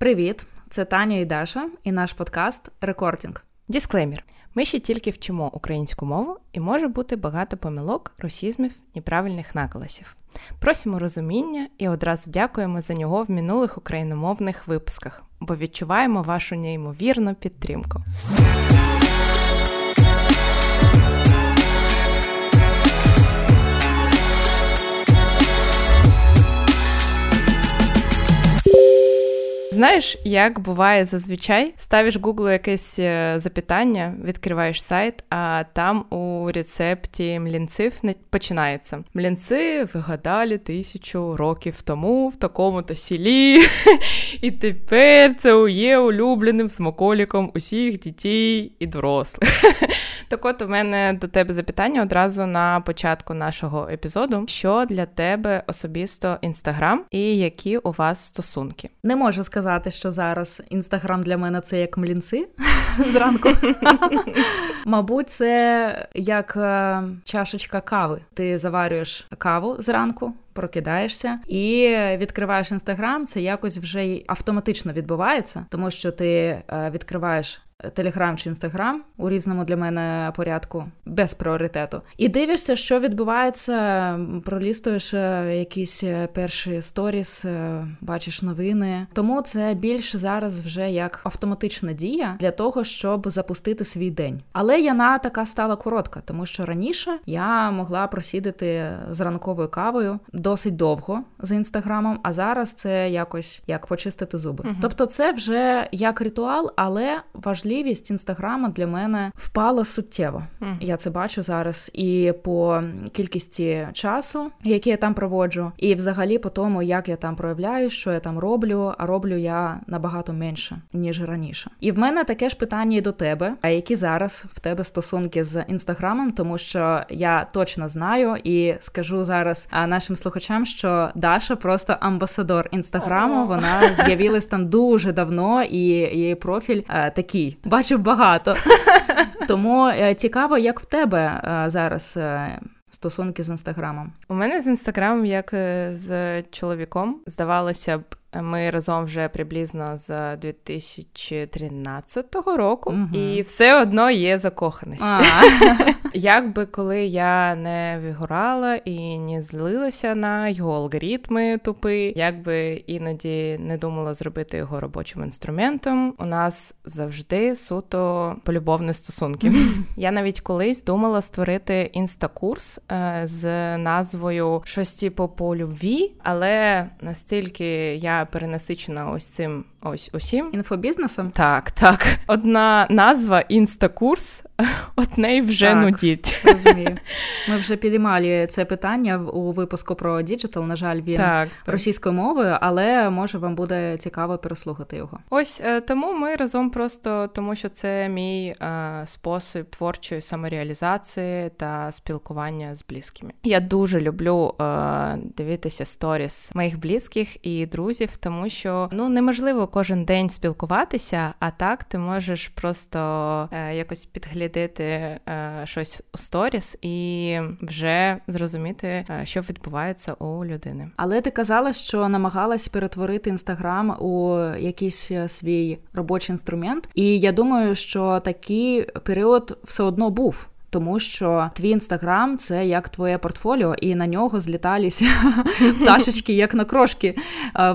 Привіт, це Таня і Даша, і наш подкаст Recording. Дисклеймер. Ми ще тільки вчимо українську мову, і може бути багато помилок, русізмів неправильних наголосів. Просимо розуміння і одразу дякуємо за нього в минулих україномовних випусках, бо відчуваємо вашу неймовірну підтримку. Знаєш, як буває зазвичай, ставиш Google якесь е, запитання, відкриваєш сайт, а там у рецепті млінців починається. Млінці вигадали тисячу років тому в такому-то селі, і тепер це є улюбленим смаколіком усіх дітей і дорослих. Так от у мене до тебе запитання одразу на початку нашого епізоду: що для тебе особисто інстаграм і які у вас стосунки? Не можу сказати, що зараз інстаграм для мене це як млінці зранку. Мабуть, це як е, чашечка кави. Ти заварюєш каву зранку. Прокидаєшся і відкриваєш інстаграм, це якось вже автоматично відбувається, тому що ти е, відкриваєш Телеграм чи інстаграм у різному для мене порядку без пріоритету. І дивишся, що відбувається, пролістуєш е, якісь е, перші сторіс, бачиш новини. Тому це більше зараз вже як автоматична дія для того, щоб запустити свій день. Але яна така стала коротка, тому що раніше я могла просідати з ранковою кавою досить довго за інстаграмом, а зараз це якось як почистити зуби. Угу. Тобто, це вже як ритуал, але важливість інстаграма для мене впала суттєво. Mm. Я це бачу зараз і по кількості часу, який я там проводжу, і взагалі по тому, як я там проявляю, що я там роблю, а роблю я набагато менше ніж раніше. І в мене таке ж питання і до тебе, а які зараз в тебе стосунки з інстаграмом, тому що я точно знаю і скажу зараз нашим слухачам, що Даша просто амбасадор інстаграму. Вона з'явилась там дуже давно, і її профіль е, такий бачив багато. Тому е, цікаво, як в тебе е, зараз. Е, стосунки з інстаграмом у мене з інстаграмом, як з чоловіком, здавалося б, ми разом вже приблизно з 2013 року, угу. і все одно є закоханість. Якби коли я не вигорала і не злилася на його алгоритми тупи, якби іноді не думала зробити його робочим інструментом, у нас завжди суто полюбовні стосунки. Я навіть колись думала створити інстакурс е, з назвою щось типу по любві, але настільки я перенасичена ось цим ось усім інфобізнесом. Так, так. Одна назва інстакурс от неї вже так, нудіть. Розумію. Ми вже підіймали це питання у випуску про діджитал. На жаль, він так, російською мовою, але може вам буде цікаво переслухати його. Ось е, тому ми разом просто тому, що це мій е, спосіб творчої самореалізації та спілкування з близькими. Я дуже люблю е, дивитися сторіс моїх близьких і друзів, тому що ну неможливо кожен день спілкуватися, а так ти можеш просто е, якось підглядати дослідити е, щось у сторіс і вже зрозуміти, е, що відбувається у людини. Але ти казала, що намагалась перетворити інстаграм у якийсь е, свій робочий інструмент, і я думаю, що такий період все одно був тому що твій інстаграм це як твоє портфоліо, і на нього зліталися пташечки, як на крошки.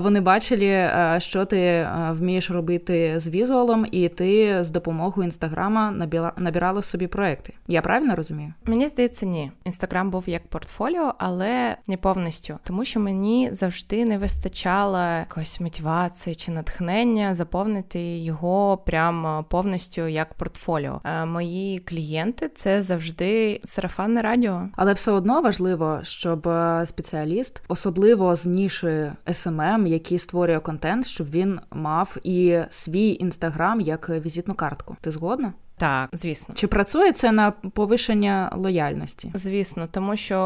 Вони бачили, що ти вмієш робити з візуалом, і ти з допомогою інстаграма набирала собі проекти. Я правильно розумію? Мені здається, ні. Інстаграм був як портфоліо, але не повністю, тому що мені завжди не вистачало якоїсь мотивації чи натхнення заповнити його прямо повністю як портфоліо. Мої клієнти це завжди сарафанне радіо. Але все одно важливо, щоб е, спеціаліст, особливо з ніші SMM, який створює контент, щоб він мав і свій інстаграм як візитну картку. Ти згодна? Так, звісно, чи працює це на повишення лояльності? Звісно, тому що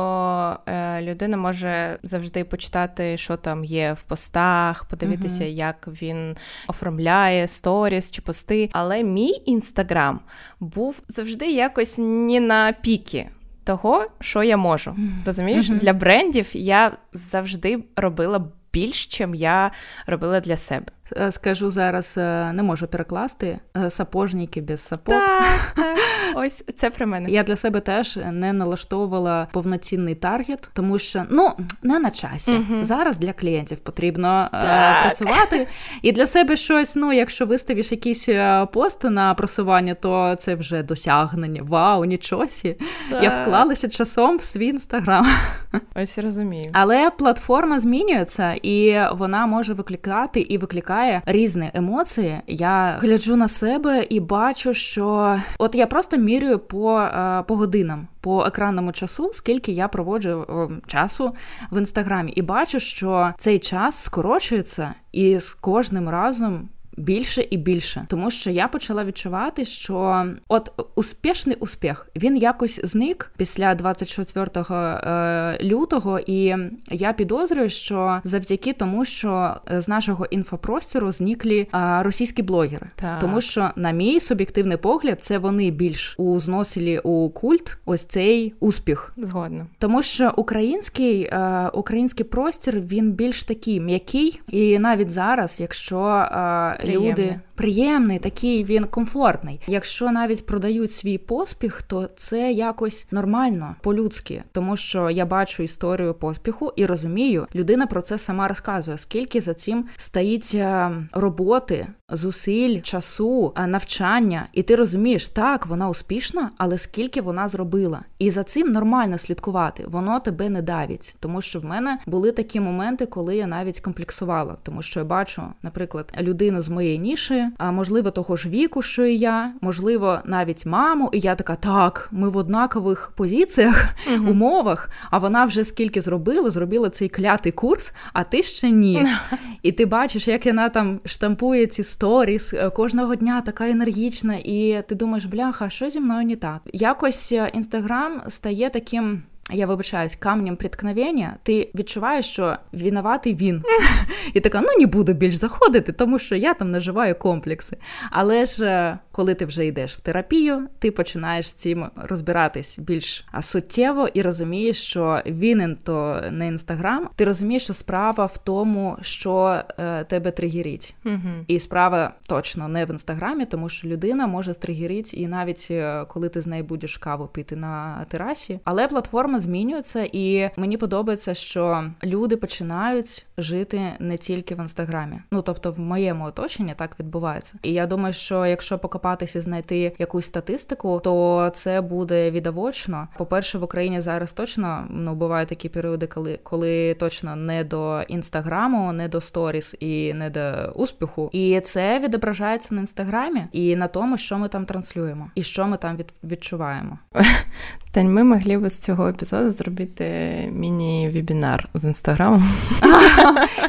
е, людина може завжди почитати, що там є в постах, подивитися, uh як він оформляє сторіс чи пости. Але мій інстаграм був завжди якось не на піки. Того, що я можу, розумієш, uh для брендів я завжди робила більш, чим я робила для себе. Е, скажу зараз, е, не можу перекласти е, сапожники без сапог. Так, так. Ось це про мене. Я для себе теж не налаштовувала повноцінний таргет, тому що ну не на часі. uh Зараз для клієнтів потрібно так. працювати. І для себе щось. Ну, якщо виставиш якийсь пост на просування, то це вже досягнення. Вау, нічосі. Так. Я вклалася часом в свій інстаграм. Ось розумію. Але платформа змінюється, і вона може викликати і викликає різні емоції. Я гляджу на себе і бачу, що от я просто мірюю по, е, по годинам. По екранному часу, скільки я проводжу часу в інстаграмі, і бачу, що цей час скорочується, і з кожним разом більше і більше, тому що я почала відчувати, що от успішний успіх він якось зник після 24 е, лютого, і я підозрюю, що завдяки тому, що з нашого інфопростору зниклі е, російські блогери, так. тому що, на мій суб'єктивний погляд, це вони більш узносили у культ ось цей успіх. Згодно, тому що український е, український простір він більш такий м'який, і навіть зараз, якщо Приємний. люди приємний, такий він комфортний. Якщо навіть продають свій поспіх, то це якось нормально по-людськи, тому що я бачу історію поспіху і розумію, людина про це сама розказує, скільки за цим стоїть е, роботи, зусиль, часу, е, навчання, і ти розумієш, так вона успішна, але скільки вона зробила, і за цим нормально слідкувати, воно тебе не давить, тому що в мене були такі моменти, коли я навіть комплексувала, тому що я бачу, наприклад, людину з моєї ніші, а можливо, того ж віку, що і я, можливо, навіть маму. І я така, так, ми в однакових позиціях, uh умовах. А вона вже скільки зробила, зробила цей клятий курс, а ти ще ні. І ти бачиш, як вона там штампує ці сторіс е, кожного дня така енергічна, і ти думаєш, бляха, що зі мною не так? Якось інстаграм е, стає таким я вибачаюсь камнем приткновення, ти відчуваєш, що винуватий він. І така, ну не буду більш заходити, тому що я там наживаю комплекси. Але ж е, коли ти вже йдеш в терапію, ти починаєш з цим розбиратись більш суттєво і розумієш, що вінен то не інстаграм. Ти розумієш, що справа в тому, що е, тебе тригерить. І справа точно не в інстаграмі, тому що людина може стригерити, і навіть е, коли ти з нею будеш каву пити на терасі, але платформа змінюється, і мені подобається, що люди починають жити не тільки в інстаграмі. Ну тобто, в моєму оточенні так відбувається. І я думаю, що якщо покопатися, знайти якусь статистику, то це буде відовочно. По перше, в Україні зараз точно ну бувають такі періоди, коли коли точно не до інстаграму, не до сторіс і не до успіху. І це відображається на інстаграмі і на тому, що ми там транслюємо, і що ми там від, відчуваємо. Тань, ми могли б з цього епізоду зробити міні-вебінар з інстаграмом.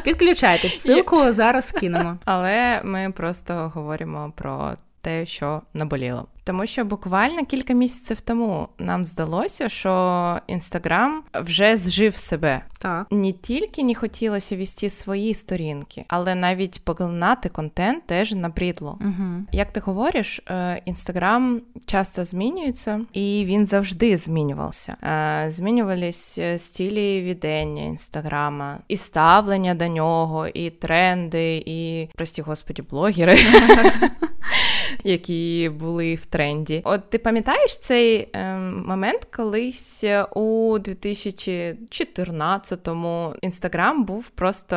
Підключайтесь, ссылку зараз кинемо. Але ми просто говоримо про те, що наболіло. Тому що буквально кілька місяців тому нам здалося, що інстаграм вже зжив себе. Так не тільки не хотілося вести свої сторінки, але навіть поглинати контент теж набридло. Угу. Як ти говориш, інстаграм часто змінюється, і він завжди змінювався. Е, змінювались стилі відення інстаграма, і ставлення до нього, і тренди, і прості господі, блогери. які були в тренді. От ти пам'ятаєш цей е, момент, колись у 2014-му інстаграм був просто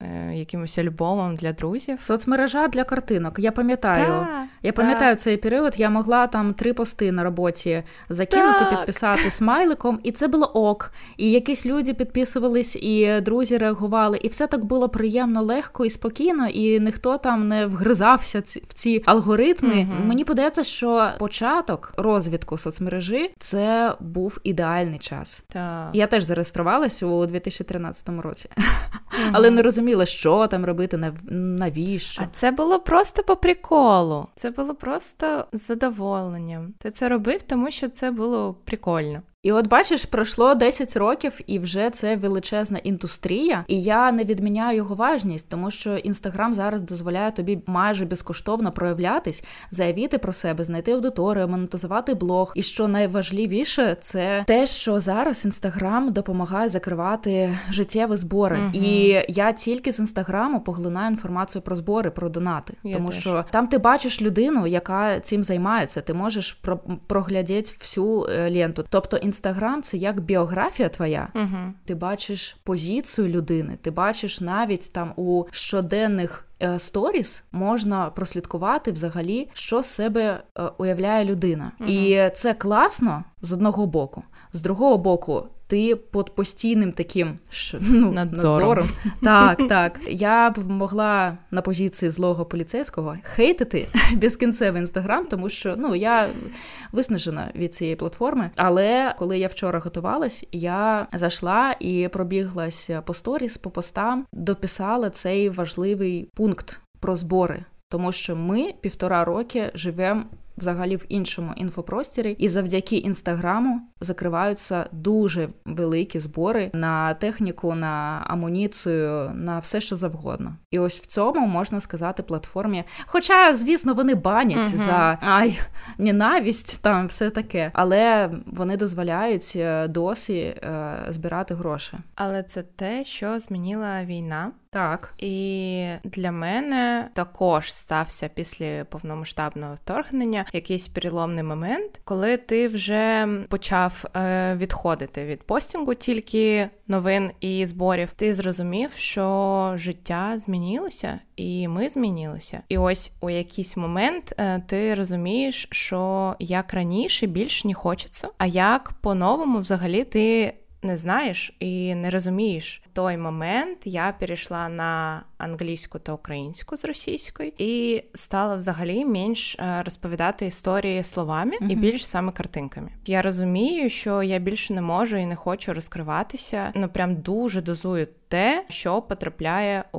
е, якимось альбомом для друзів. Соцмережа для картинок. Я пам'ятаю. Да, я пам'ятаю да. цей період. Я могла там три пости на роботі закинути, так. підписати смайликом, і це було ок. І якісь люди підписувались, і друзі реагували, і все так було приємно, легко і спокійно, і ніхто там не вгризався в ці алгоритми. Mm-hmm. Мені подається, що початок розвитку соцмережі це був ідеальний час. Так. Я теж зареєструвалася у 2013 році, mm-hmm. але не розуміла, що там робити, навіщо. А це було просто по приколу. Це було просто з задоволенням. Ти це робив, тому що це було прикольно. І от бачиш, пройшло 10 років, і вже це величезна індустрія. І я не відміняю його важність, тому що інстаграм зараз дозволяє тобі майже безкоштовно проявлятись, заявити про себе, знайти аудиторію, монетизувати блог. І що найважливіше, це те, що зараз інстаграм допомагає закривати життєві збори. Угу. І я тільки з інстаграму поглинаю інформацію про збори, про донати, я тому теж. що там ти бачиш людину, яка цим займається. Ти можеш про проглядіти всю е, ленту. Тобто інстаграм це як біографія твоя. Угу. Ти бачиш позицію людини, ти бачиш навіть там у щоденних. Е, сторіс можна прослідкувати взагалі, що з себе е, уявляє людина, угу. і це класно з одного боку, з другого боку, ти під постійним таким ну, надзором. надзором. Так, так. Я б могла на позиції злого поліцейського хейтити безкінцевий інстаграм, тому що ну я виснажена від цієї платформи. Але коли я вчора готувалась, я зайшла і пробіглась по сторіс, по постам, дописала цей важливий пункт про збори. Тому що ми півтора роки живемо взагалі в іншому інфопростірі, і завдяки інстаграму закриваються дуже великі збори на техніку, на амуніцію, на все, що завгодно. І ось в цьому можна сказати платформі. Хоча, звісно, вони банять uh за ай, ненависть, там все таке, але вони дозволяють е, досі е, збирати гроші. Але це те, що змінила війна. Так. І для мене також стався після повномасштабного вторгнення якийсь переломний момент, коли ти вже почав е, відходити від постінгу тільки новин і зборів. Ти зрозумів, що життя змінилося, і ми змінилися. І ось у якийсь момент е, ти розумієш, що як раніше більш не хочеться, а як по-новому взагалі ти не знаєш і не розумієш. В той момент я перейшла на англійську та українську з російської і стала взагалі менш е, розповідати історії словами mm-hmm. і більш саме картинками. Я розумію, що я більше не можу і не хочу розкриватися. Ну прям дуже дозую те, що потрапляє у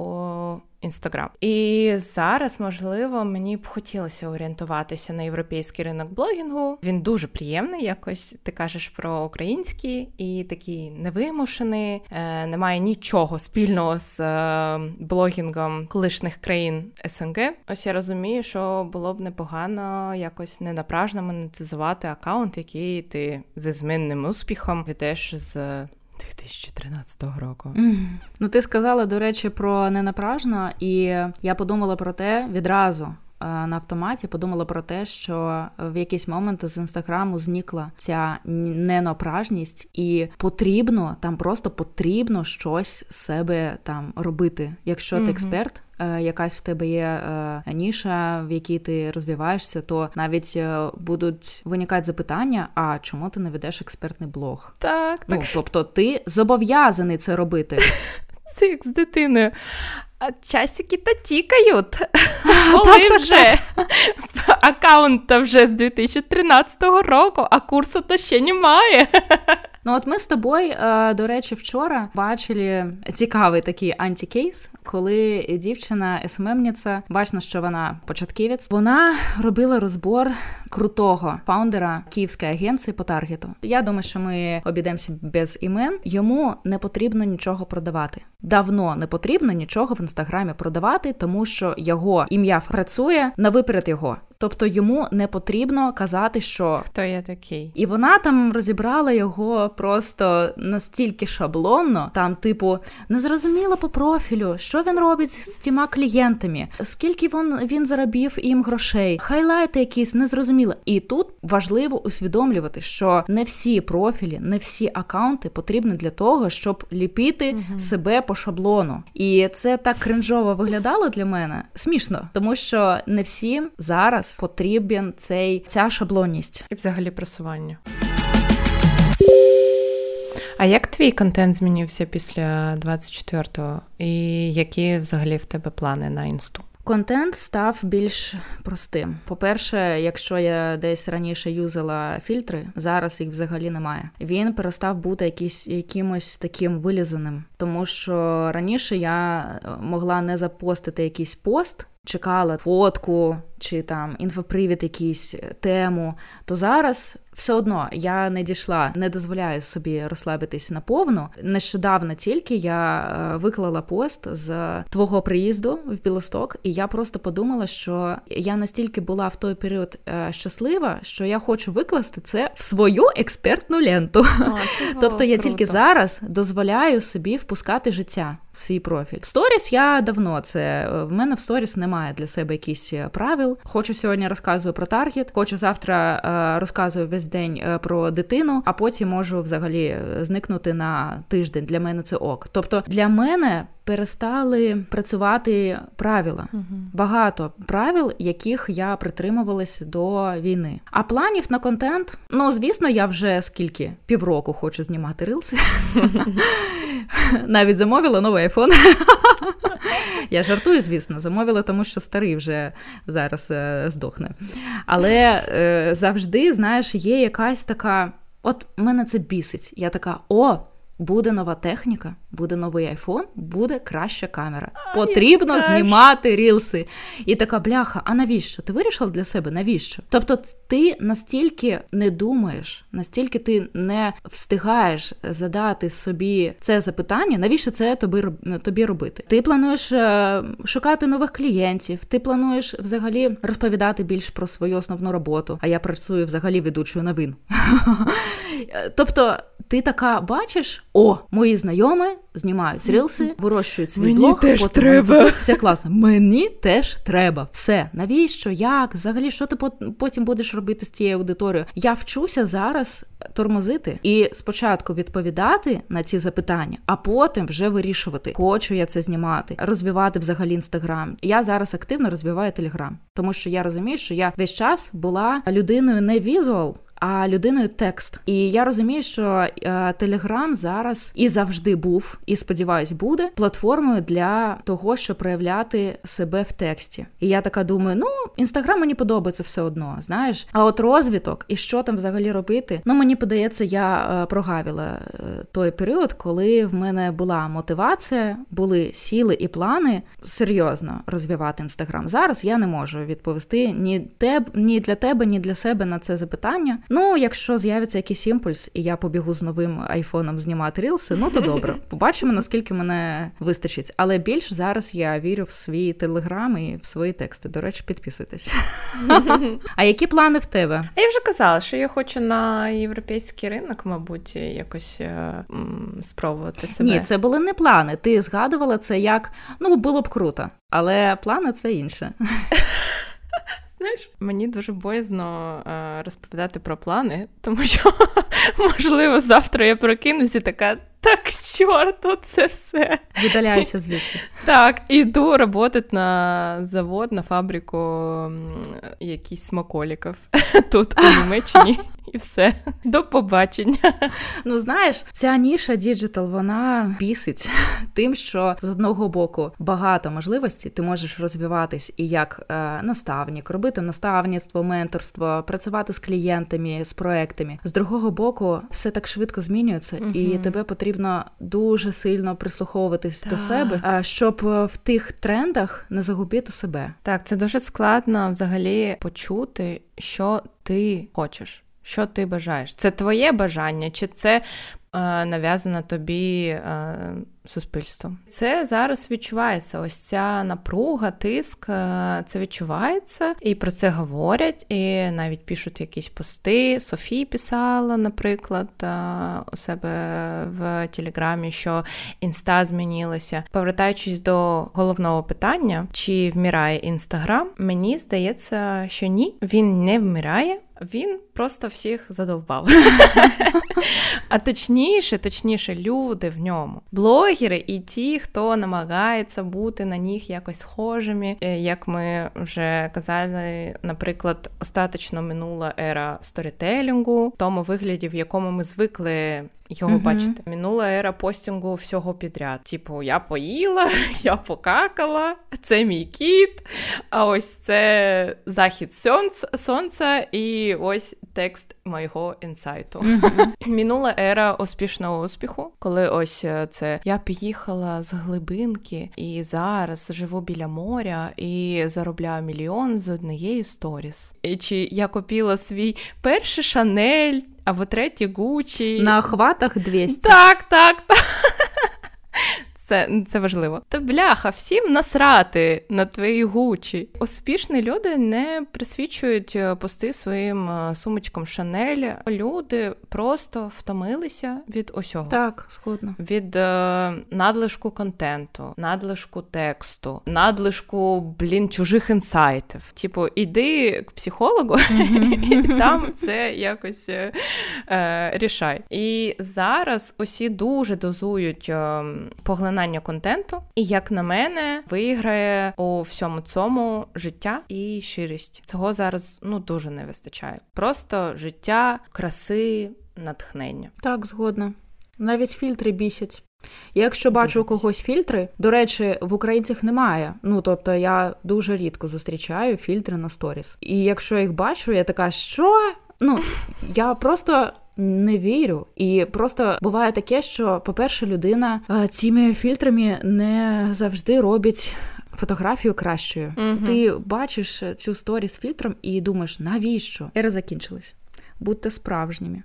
Інстаграм. І зараз, можливо, мені б хотілося орієнтуватися на європейський ринок блогінгу. Він дуже приємний. Якось ти кажеш про український і такий невимушений, е, немає нічого спільного з е, блогінгом колишніх країн СНГ. Ось я розумію, що було б непогано якось ненапражно монетизувати аккаунт, який ти зі змінним успіхом ведеш з. 2013 року. Mm. Ну, ти сказала, до речі, про ненапражно, і я подумала про те відразу. Е, на автоматі подумала про те, що в якийсь момент з інстаграму зникла ця ненапражність, і потрібно там просто потрібно щось з себе там робити. Якщо ти mm-hmm. експерт, Е, якась в тебе є е, ніша, в якій ти розвиваєшся, то навіть будуть виникати запитання: а чому ти не ведеш експертний блог? Так, ну так. тобто ти зобов'язаний це робити. Це як з дитиною. Часики та тікають. Коли вже аккаунт вже з 2013 року, а курсу то ще немає. Ну от ми з тобою, е, до речі, вчора бачили цікавий такий антикейс, коли дівчина СММниця, бачу, що вона початківець, вона робила розбор крутого фаундера київської агенції по таргету. Я думаю, що ми обійдемося без імен. Йому не потрібно нічого продавати. Давно не потрібно нічого в інстаграмі продавати, тому що його ім'я працює на виперед його. Тобто йому не потрібно казати, що хто я такий, і вона там розібрала його просто настільки шаблонно. Там, типу, незрозуміло по профілю, що він робить з тіма клієнтами, скільки він він заробів їм грошей, хайлайти якісь незрозуміло. І тут важливо усвідомлювати, що не всі профілі, не всі акаунти потрібні для того, щоб ліпити угу. себе по шаблону. І це так кринжово виглядало для мене смішно, тому що не всім зараз потрібен цей ця шаблонність і взагалі просування. А як твій контент змінився після 24-го? І які взагалі в тебе плани на інсту? Контент став більш простим. По-перше, якщо я десь раніше юзала фільтри, зараз їх взагалі немає. Він перестав бути якийсь якимось таким вилізаним, тому що раніше я могла не запостити якийсь пост, чекала фотку чи там інфопривід, якийсь тему, то зараз все одно я не дійшла, не дозволяю собі розслабитись наповну. Нещодавно тільки я е, виклала пост з твого приїзду в Білосток, і я просто подумала, що я настільки була в той період е, щаслива, що я хочу викласти це в свою експертну ленту. О, тобто я тільки зараз дозволяю собі впускати життя в свій профіль. Сторіс я давно це е, в мене в сторіс немає для себе якісь правил. Хочу сьогодні розказую про таргет, хочу завтра розказую весь день е, про дитину, а потім можу взагалі е, зникнути на тиждень. Для мене це ок. Тобто для мене. Перестали працювати правила uh багато правил, яких я притримувалась до війни. А планів на контент, ну звісно, я вже скільки півроку хочу знімати рилси. Навіть замовила новий айфон. Я жартую, звісно, замовила, тому що старий вже зараз е, здохне. Але е, завжди, знаєш, є якась така. От мене це бісить. Я така: о, буде нова техніка, буде новий айфон, буде краща камера. Потрібно знімати рілси. І така бляха, а навіщо? Ти вирішила для себе? Навіщо? Тобто, ти настільки не думаєш, настільки ти не встигаєш задати собі це запитання, навіщо це тобі тобі робити? Ти плануєш е, шукати нових клієнтів, ти плануєш взагалі розповідати більш про свою основну роботу. А я працюю взагалі ведучою новин. Тобто, ти така бачиш, о, мої знайомі знімають рілси, вирощують свій Мені блог, теж потім треба. все класно. Мені теж треба. Все. Навіщо? Як? Взагалі, що ти потім будеш робити з цією аудиторією? Я вчуся зараз тормозити і спочатку відповідати на ці запитання, а потім вже вирішувати, хочу я це знімати, розвивати взагалі інстаграм. Я зараз активно розвиваю телеграм, тому що я розумію, що я весь час була людиною не візуал, а людиною текст. І я розумію, що Телеграм зараз і завжди був, і сподіваюсь, буде платформою для того, щоб проявляти себе в тексті. І я така думаю: ну інстаграм мені подобається все одно, знаєш. А от розвиток і що там взагалі робити? Ну мені подається, я е, прогавила е, той період, коли в мене була мотивація, були сіли і плани серйозно розвивати інстаграм. Зараз я не можу відповісти ні теб, ні для тебе, ні для себе на це запитання. Ну, якщо з'явиться якийсь імпульс, і я побігу з новим айфоном знімати рілси, ну то добре. Побачимо, наскільки мене вистачить. Але більш зараз я вірю в свій телеграм і в свої тексти. До речі, підписуйтесь. А які плани в тебе? Я вже казала, що я хочу на європейський ринок, мабуть, якось е, спробувати себе. Ні, це були не плани. Ти згадувала це як ну було б круто, але плани це інше. Знаєш, мені дуже боязно е, розповідати про плани, тому що, можливо, завтра я прокинусь і така. Так, чорту, це все. Видаляюся звідси. Так, іду працювати на завод, на фабрику якісь смаколіків тут, у Німеччині і все. До побачення. Ну знаєш, ця ніша діджитал вона бісить тим, що з одного боку багато можливостей ти можеш розвиватись і як е, наставник, робити наставництво, менторство, працювати з клієнтами, з проектами. З другого боку, все так швидко змінюється, угу. і тебе потрібно дуже сильно прислухуватись так. до себе, е, щоб в тих трендах не загубити себе. Так, це дуже складно взагалі почути, що ти хочеш що ти бажаєш? Це твоє бажання, чи це е, нав'язано тобі е, суспільством? Це зараз відчувається. Ось ця напруга, тиск, е, це відчувається, і про це говорять, і навіть пишуть якісь пости. Софія писала, наприклад, е, у себе в Телеграмі, що інста змінилася. Повертаючись до головного питання, чи вмирає інстаграм, мені здається, що ні, він не вмирає. Він просто всіх задовбав. А точніше, точніше, люди в ньому. Блогери і ті, хто намагається бути на них якось схожими. Е, як ми вже казали, наприклад, остаточно минула ера сторітелінгу, в тому вигляді, в якому ми звикли його mm-hmm. бачите. Минула ера постінгу всього підряд. Типу, я поїла, я покакала, це мій кіт, а ось це захід сонця, сонця і ось текст моєго інсайту. Mm-hmm. Мінула ера успішного успіху, коли ось е, це я поїхала з глибинки і зараз живу біля моря і заробляю мільйон з однієї сторіс. І Чи я купила свій перший шанель або третій Гучі. На охватах 200. Так, так, так. Це це важливо. Та бляха, всім насрати на твої гучі. Успішні люди не присвічують е, пости своїм е, сумочкам Шанель. Люди просто втомилися від усього. Так, сходно. Від е, надлишку контенту, надлишку тексту, надлишку блін чужих інсайтів. Типу, іди к психологу, і там це якось е, рішай. І зараз усі дуже дозують е, поглинання виконання контенту, і як на мене, виграє у всьому цьому життя і щирість. Цього зараз ну дуже не вистачає. Просто життя, краси, натхнення. Так, згодна. Навіть фільтри бісять. Я якщо бачу у когось фільтри, до речі, в українцях немає. Ну тобто я дуже рідко зустрічаю фільтри на сторіс. І якщо їх бачу, я така, що? Ну я просто не вірю. І просто буває таке, що, по-перше, людина е, цими фільтрами не завжди робить. Фотографію кращою. uh Ти бачиш цю сторі з фільтром і думаєш, навіщо? Ера закінчилась. Будьте справжніми.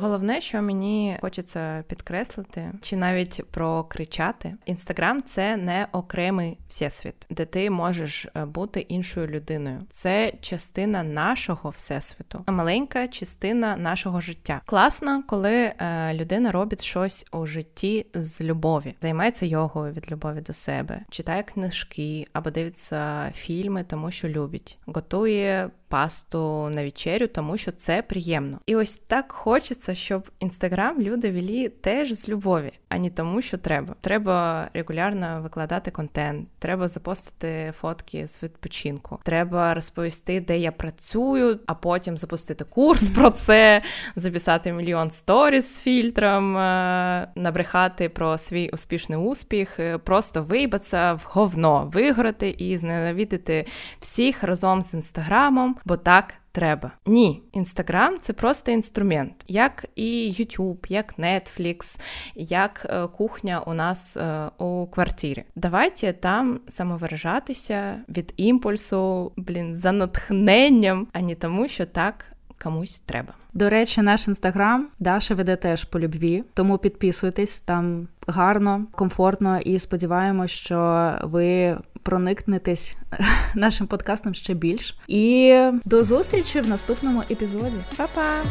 Головне, що мені хочеться підкреслити, чи навіть прокричати, інстаграм це не окремий всесвіт, де ти можеш е, бути іншою людиною. Це частина нашого всесвіту, маленька частина нашого життя. Класно, коли е, людина робить щось у житті з любові, займається йогою від любові до себе, читає книжки або дивиться фільми, тому що любить, готує пасту на вечерю, тому що це приємно. І ось так хочеться, щоб інстаграм люди вели теж з любові, а не тому, що треба. Треба регулярно викладати контент, треба запостити фотки з відпочинку, треба розповісти, де я працюю, а потім запустити курс про це, записати мільйон сторіс з фільтром, е, набрехати про свій успішний успіх, е, просто виїбатися в говно, виграти і зненавидити всіх разом з інстаграмом бо так треба. Ні, інстаграм це просто інструмент, як і YouTube, як Netflix, як е, кухня у нас е, у квартирі. Давайте там самовиражатися від імпульсу, блін, за натхненням, а не тому, що так комусь треба. До речі, наш інстаграм Даша веде теж по любві, тому підписуйтесь там гарно, комфортно і сподіваємось, що ви проникнетесь нашим подкастом ще більш. І до зустрічі в наступному епізоді. Па-па!